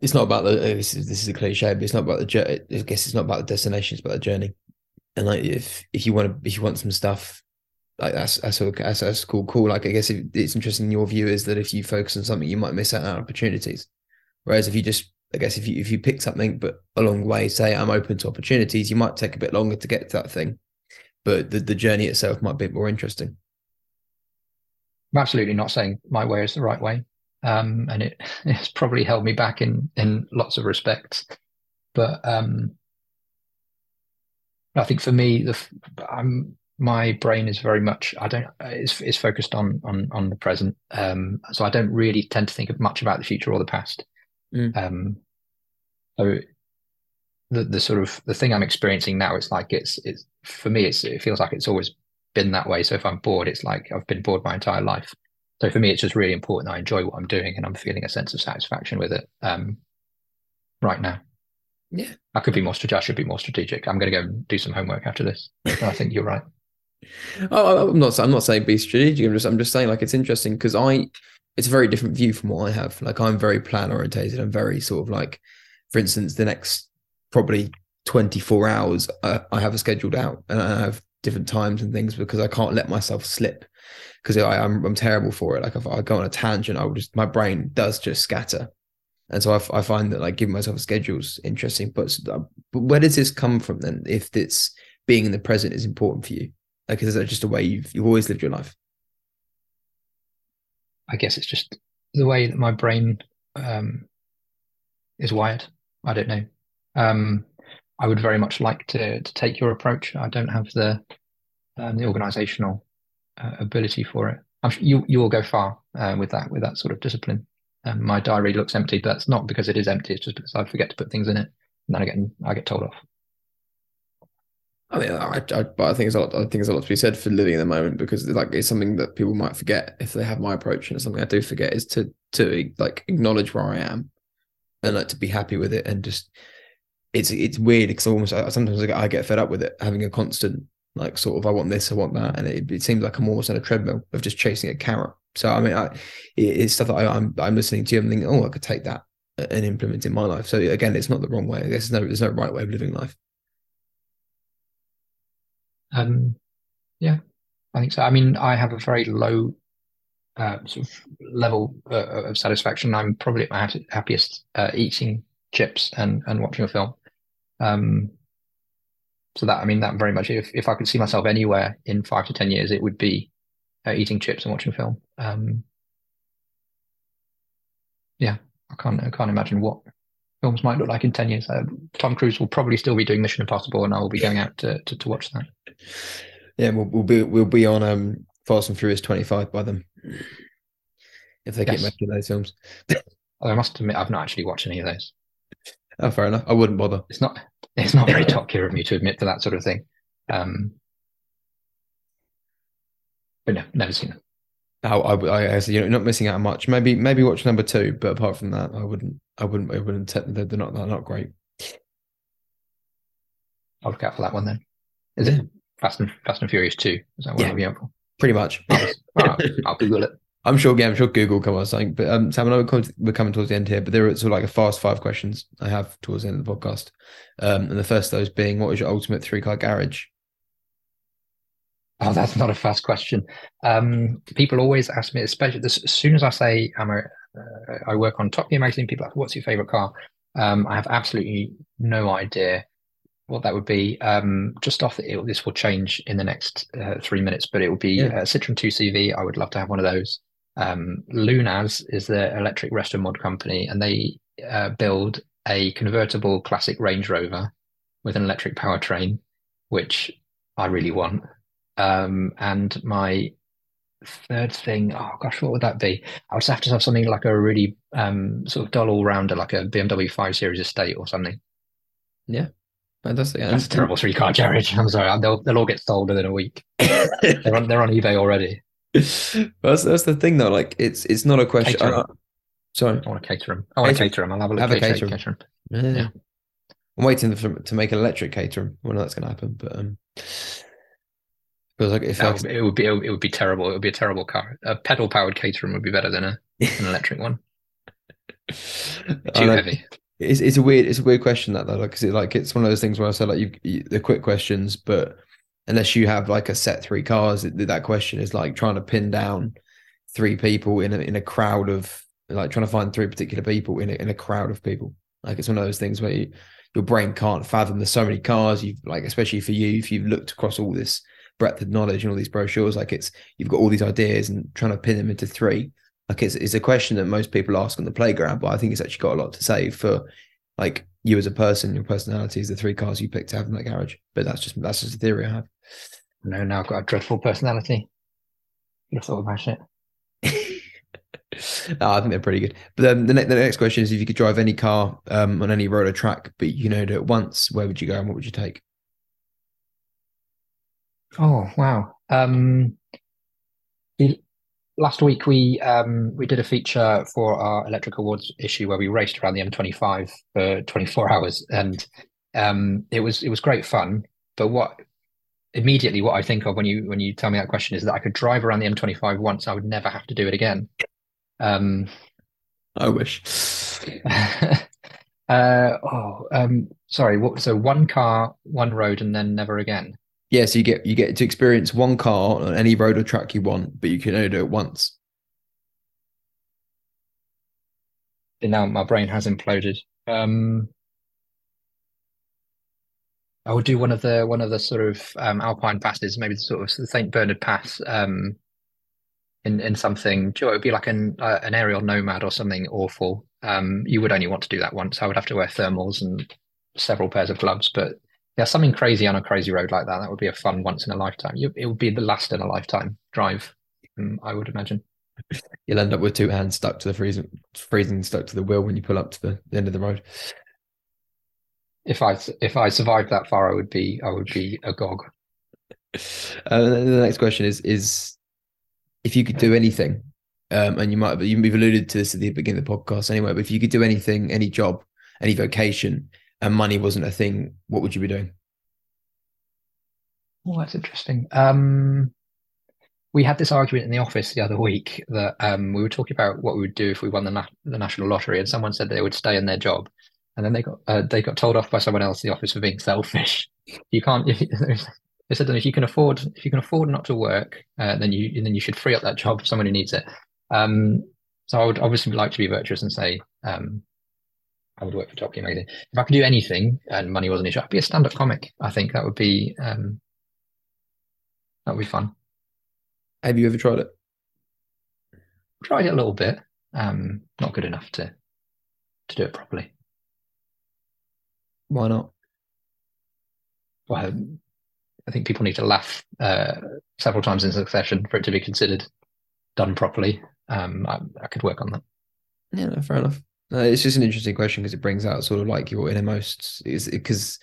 it's not about the uh, this is, this is a cliche, but it's not about the. I guess it's not about the destination; it's about the journey. And like if if you want to if you want some stuff like that's that's that's, that's cool cool. Like I guess it's interesting in your view is that if you focus on something, you might miss out on opportunities. Whereas if you just I guess if you if you pick something, but along the way say I'm open to opportunities, you might take a bit longer to get to that thing, but the the journey itself might be more interesting. I'm absolutely not saying my way is the right way, um, and it *laughs* it's probably held me back in in lots of respects. But um, I think for me, the I'm my brain is very much I don't is is focused on on on the present, um, so I don't really tend to think of much about the future or the past. Mm. Um, so the the sort of the thing I'm experiencing now, it's like it's it's for me, it's it feels like it's always been that way. So if I'm bored, it's like I've been bored my entire life. So for me, it's just really important I enjoy what I'm doing and I'm feeling a sense of satisfaction with it um, right now. Yeah, I could be more strategic. I should be more strategic. I'm going to go do some homework after this. I think you're right. *laughs* Oh, I'm not. I'm not saying be strategic. I'm just. I'm just saying like it's interesting because I it's a very different view from what I have. Like I'm very plan orientated. I'm very sort of like, for instance, the next probably 24 hours uh, I have a scheduled out and I have different times and things because I can't let myself slip because I'm I'm terrible for it. Like if I go on a tangent, I will just my brain does just scatter, and so I, I find that like giving myself a schedule is interesting. But, uh, but where does this come from then? If it's being in the present is important for you, like is that just a way you've you've always lived your life? I guess it's just the way that my brain um, is wired. I don't know. Um, I would very much like to to take your approach. I don't have the um, the organisational uh, ability for it. I'm sure you you will go far uh, with that with that sort of discipline. Um, my diary looks empty, but that's not because it is empty. It's just because I forget to put things in it, and then I get I get told off. I mean, I, I, but I think it's a lot. I think there's a lot to be said for living in the moment because like it's something that people might forget if they have my approach, and it's something I do forget is to to like acknowledge where I am, and like to be happy with it, and just it's it's weird because almost sometimes I get, I get fed up with it having a constant like sort of I want this, I want that, and it, it seems like I'm almost on a treadmill of just chasing a carrot. So I mean, I, it's stuff that I, am I'm, I'm listening to. I'm thinking, oh, I could take that and implement in my life. So again, it's not the wrong way. There's no there's no right way of living life. Um, yeah, I think so. I mean, I have a very low uh, sort of level uh, of satisfaction. I'm probably at my happiest uh, eating chips and and watching a film. Um, so that I mean that very much. If if I could see myself anywhere in five to ten years, it would be uh, eating chips and watching film. Um, yeah, I can't I can't imagine what films might look like in ten years. Uh, Tom Cruise will probably still be doing Mission Impossible, and I will be going out to to, to watch that. Yeah, we'll, we'll be we'll be on um Fast and Furious twenty five by then, if they yes. keep making those films. *laughs* I must admit, I've not actually watched any of those. Oh, fair enough. I wouldn't bother. It's not. It's not very *coughs* top tier of me to admit to that sort of thing. Um, but no, never seen them. I, I, I see you're not missing out much. Maybe, maybe watch number two, but apart from that, I wouldn't, I wouldn't, I wouldn't. They're, they're not, they're not great. I'll look out for that one then. Is it Fast and Fast and Furious Two? Is that what yeah, for? Pretty much. *laughs* I'll, I'll Google it. I'm sure, yeah, I'm sure Google will come up with something. But um, Sam, I know we're coming towards the end here, but there are sort of like a fast five questions I have towards the end of the podcast. Um, and the first of those being, what is your ultimate three car garage? *laughs* Oh, that's not a fast question. Um, people always ask me, especially as soon as I say I'm a, uh, I work on Top Gear magazine. People ask, "What's your favorite car?" Um, I have absolutely no idea what that would be. Um, just off the, it, this will change in the next uh, three minutes, but it will be yeah. uh, Citroen 2CV. I would love to have one of those. Um, Lunaz is the electric resto mod company, and they uh, build a convertible classic Range Rover with an electric powertrain, which I really want. Um, and my third thing, oh gosh, what would that be? I would have to have something like a really um, sort of dull all rounder, like a BMW 5 Series Estate or something. Yeah. Fantastic. That's a terrible three car garage. *laughs* I'm sorry. They'll, they'll all get sold within a week. *laughs* they're, on, they're on eBay already. that's that's the thing though. Like it's it's not a question. I, sorry, I want to Caterham. I want to Caterham. I'll have a look. Have a cater, cater them. Yeah. yeah. I'm waiting for, to make an electric Caterham. When that's going to happen, but um, feels like if would, it would be it would be terrible. It would be a terrible car. A pedal powered Caterham would be better than a an *laughs* electric one. Too heavy. It's it's a weird it's a weird question that though, like, cause it, like it's one of those things where I said like you, you the quick questions, but unless you have like a set three cars, that question is like trying to pin down three people in a, in a crowd of like trying to find three particular people in a, in a crowd of people. Like it's one of those things where you, your brain can't fathom. There's so many cars. You've like, especially for you, if you've looked across all this breadth of knowledge and all these brochures, like it's you've got all these ideas and trying to pin them into three. Like it's it's a question that most people ask on the playground, but I think it's actually got a lot to say for like you as a person, your personality is the three cars you picked to have in that garage. But that's just that's just a theory I have. No, now I've got a dreadful personality. You thought about it. no, *laughs* I think they're pretty good. But then the, ne- the next question is: if you could drive any car um, on any road or track, but you know do it once, where would you go and what would you take? Oh wow! Um, last week we um, we did a feature for our electric awards issue where we raced around the M25 for 24 hours, and um, it was it was great fun. But what immediately what I think of when you when you tell me that question is that I could drive around the M25 once, I would never have to do it again. Um, I wish. *laughs* uh, oh, um, sorry. What? So one car, one road, and then never again. Yeah, so you get you get to experience one car on any road or track you want, but you can only do it once. And now my brain has imploded. Um, I would do one of the one of the sort of um, alpine passes, maybe the sort of the Saint Bernard Pass, um, in in something. it would be like an uh, an Ariel Nomad or something awful. Um, you would only want to do that once. I would have to wear thermals and several pairs of gloves, but yeah, something crazy on a crazy road like that. That would be a fun once in a lifetime. It would be the last in a lifetime drive. Um, I would imagine. *laughs* You'll end up with two hands stuck to the freezing, freezing stuck to the wheel when you pull up to the, the end of the road if I if I survived that far, I would be I would be agog. *laughs* Uh, the next question is is if you could do anything, um, and you might have, you've alluded to this at the beginning of the podcast anyway, but if you could do anything, any job, any vocation, and money wasn't a thing, what would you be doing? Oh, that's interesting. Um, we had this argument in the office the other week that um, we were talking about what we would do if we won the, na- the national lottery, and someone said they would stay in their job and then they got uh, they got told off by someone else in the office for being selfish. *laughs* You can't. *laughs* they said that if you can afford if you can afford not to work, uh, then you then you should free up that job for someone who needs it. Um, so I would obviously like to be virtuous and say um, I would work for Top Gear Magazine. If I could do anything and money wasn't an issue, I'd be a stand-up comic. I think that would be um, that would be fun. Have you ever tried it? Tried it a little bit. Um, not good enough to to do it properly. Why not? Well, I think people need to laugh uh, several times in succession for it to be considered done properly. Um, I, I could work on that. Yeah, no, fair enough. It's just an interesting question because it brings out sort of like your innermost. Is because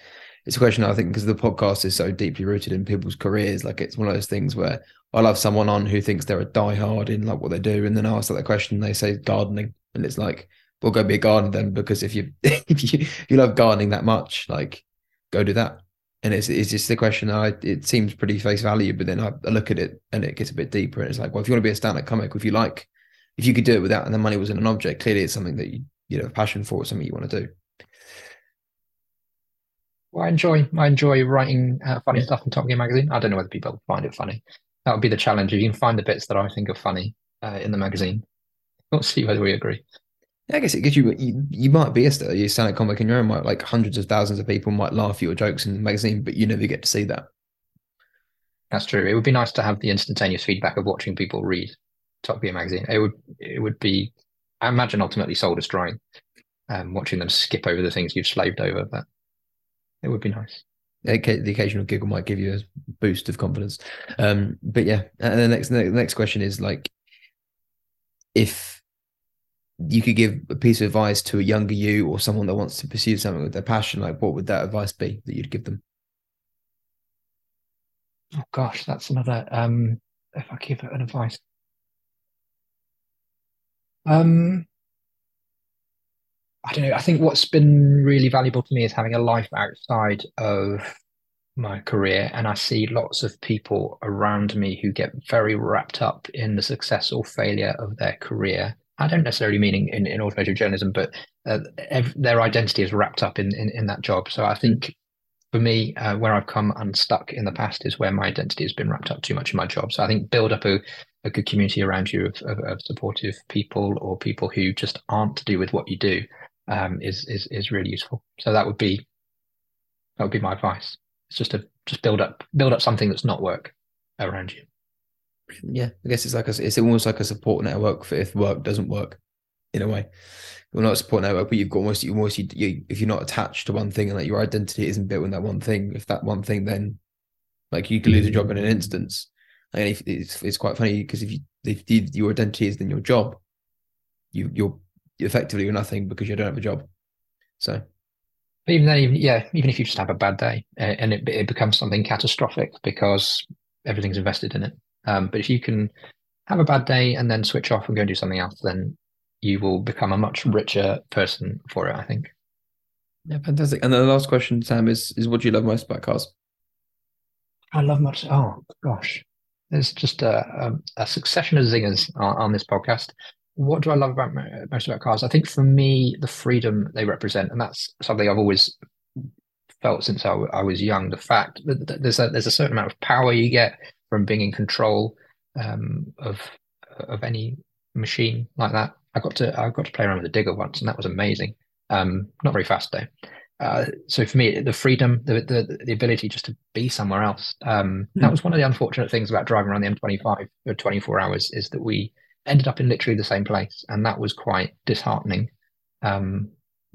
it's a question I think because the podcast is so deeply rooted in people's careers. Like it's one of those things where I'll have someone on who thinks they're a diehard in like what they do, and then I ask that question, they say gardening, and it's like, well, go be a gardener then because if you *laughs* if you you love gardening that much, like go do that. And it's it's just the question. I it seems pretty face value, but then I, I look at it and it gets a bit deeper, and it's like, well, if you want to be a stand-up comic, if you like, if you could do it without and the money wasn't an object, clearly it's something that you you know passion for, something you want to do. Well, I enjoy I enjoy writing uh, funny yeah. stuff in Top Gear magazine. I don't know whether people find it funny. That would be the challenge. If you can find the bits that I think are funny uh, in the magazine, we'll see whether we agree. Yeah, I guess it gives you, you, you might be a you stand up comic in your own right. Like hundreds of thousands of people might laugh at your jokes in the magazine, but you never get to see that. That's true. It would be nice to have the instantaneous feedback of watching people read Top Gear magazine. It would it would be, I imagine, ultimately soul destroying. Um, watching them skip over the things you've slaved over, but it would be nice. The occasional giggle might give you a boost of confidence. Um, but yeah, and the next the next question is like, if you could give a piece of advice to a younger you or someone that wants to pursue something with their passion, like what would that advice be that you'd give them? Oh gosh, that's another. Um, if I give an advice, um, I don't know. I think what's been really valuable to me is having a life outside of my career. And I see lots of people around me who get very wrapped up in the success or failure of their career. I don't necessarily mean in, in automotive journalism, but uh, ev- their identity is wrapped up in, in, in, that job. So I think for me, uh, where I've come unstuck in the past is where my identity has been wrapped up too much in my job. So I think build up a, a good community around you of, of, of supportive people or people who just aren't to do with what you do um, is is is really useful. So that would be that would be my advice. It's just to just build up build up something that's not work around you. Yeah, I guess it's like a, it's almost like a support network for if work doesn't work, in a way. Well, not a support network, but you've got almost you almost you, you if you're not attached to one thing and like your identity isn't built in that one thing, if that one thing then like you could lose a job in an instance. And if, it's it's quite funny because if you if your identity is then your job, you you're effectively you're nothing because you don't have a job. So but even then, even, yeah, even if you just have a bad day and it, it becomes something catastrophic because everything's invested in it. Um, but if you can have a bad day and then switch off and go and do something else, then you will become a much richer person for it. I think. Yeah, fantastic. And the last question, Sam, is is what do you love most about cars? I love much. Oh gosh, there's just a, a, a succession of zingers on, on, this podcast what do I love about most about cars? I think for me, the freedom they represent, and that's something I've always felt since I, was young. The fact that there's a there's a certain amount of power you get from being in control um, of of any machine like that. I got to I got to play around with a digger once, and that was amazing. Um, not very fast though. Uh, so for me, the freedom, the, the the ability just to be somewhere else. Um, mm. That was one of the unfortunate things about driving around the M25 for 24 hours is that we ended up in literally the same place, and that was quite disheartening. Um,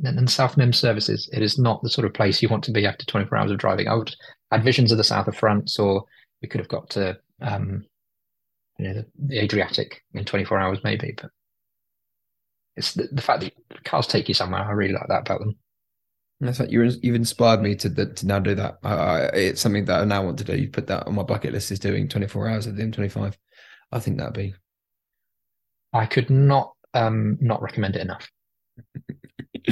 and, and South Mimms services, it is not the sort of place you want to be after 24 hours of driving. I would had visions of the south of France, or we could have got to um, you know the, the, Adriatic in 24 hours maybe. But it's the, the, fact that cars take you somewhere. I really like that about them. That's like you you've inspired me to to now do that. It's something that I now want to do. You put that on my bucket list is doing 24 hours at the M25. I think that'd be I could not um, not recommend it enough. *laughs*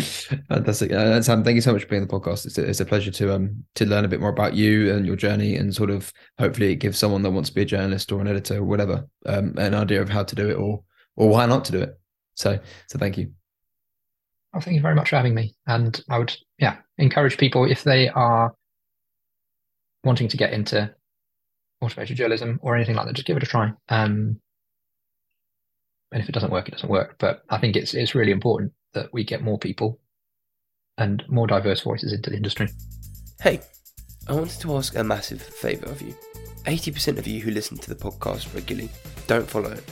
Fantastic, uh, Sam. Thank you so much for being on the podcast. It's a, it's a pleasure to um to learn a bit more about you and your journey, and sort of hopefully it gives someone that wants to be a journalist or an editor or whatever um an idea of how to do it or or why not to do it. So so thank you. Well, thank you very much for having me. And I would yeah encourage people if they are wanting to get into automated journalism or anything like that, just give it a try. Um, and if it doesn't work, it doesn't work. But I think it's it's really important that we get more people and more diverse voices into the industry. Hey, I wanted to ask a massive favour of you. 80% of you who listen to the podcast regularly don't follow it.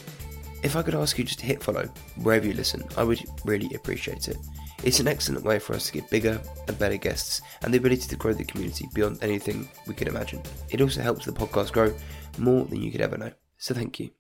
If I could ask you just to hit follow wherever you listen, I would really appreciate it. It's an excellent way for us to get bigger and better guests and the ability to grow the community beyond anything we could imagine. It also helps the podcast grow more than you could ever know. So thank you.